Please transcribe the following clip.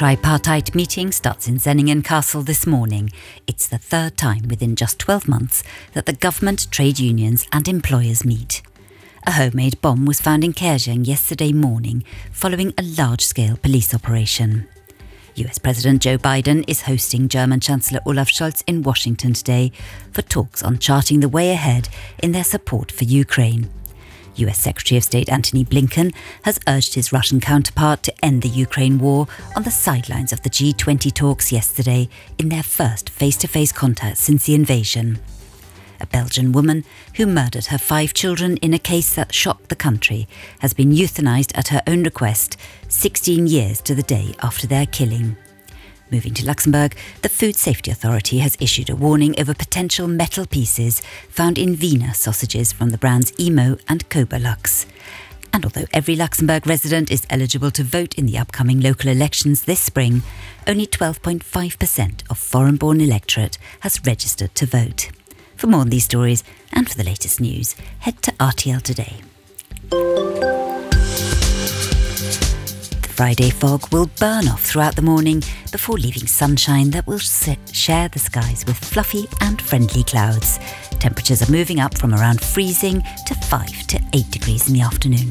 tripartite meeting starts in Senningen Castle this morning. It's the third time within just 12 months that the government, trade unions, and employers meet. A homemade bomb was found in Käerjeng yesterday morning following a large scale police operation. US President Joe Biden is hosting German Chancellor Olaf Scholz in Washington today for talks on charting the way ahead in their support for Ukraine. US Secretary of State Antony Blinken has urged his Russian counterpart to end the Ukraine war on the sidelines of the G20 talks yesterday in their first face to face contact since the invasion. A Belgian woman who murdered her five children in a case that shocked the country has been euthanized at her own request 16 years to the day after their killing. Moving to Luxembourg, the Food Safety Authority has issued a warning over potential metal pieces found in Wiener sausages from the brands Emo and Cobalux. And although every Luxembourg resident is eligible to vote in the upcoming local elections this spring, only 12.5% of foreign born electorate has registered to vote. For more on these stories and for the latest news, head to RTL Today. Friday fog will burn off throughout the morning before leaving sunshine that will share the skies with fluffy and friendly clouds. Temperatures are moving up from around freezing to 5 to 8 degrees in the afternoon.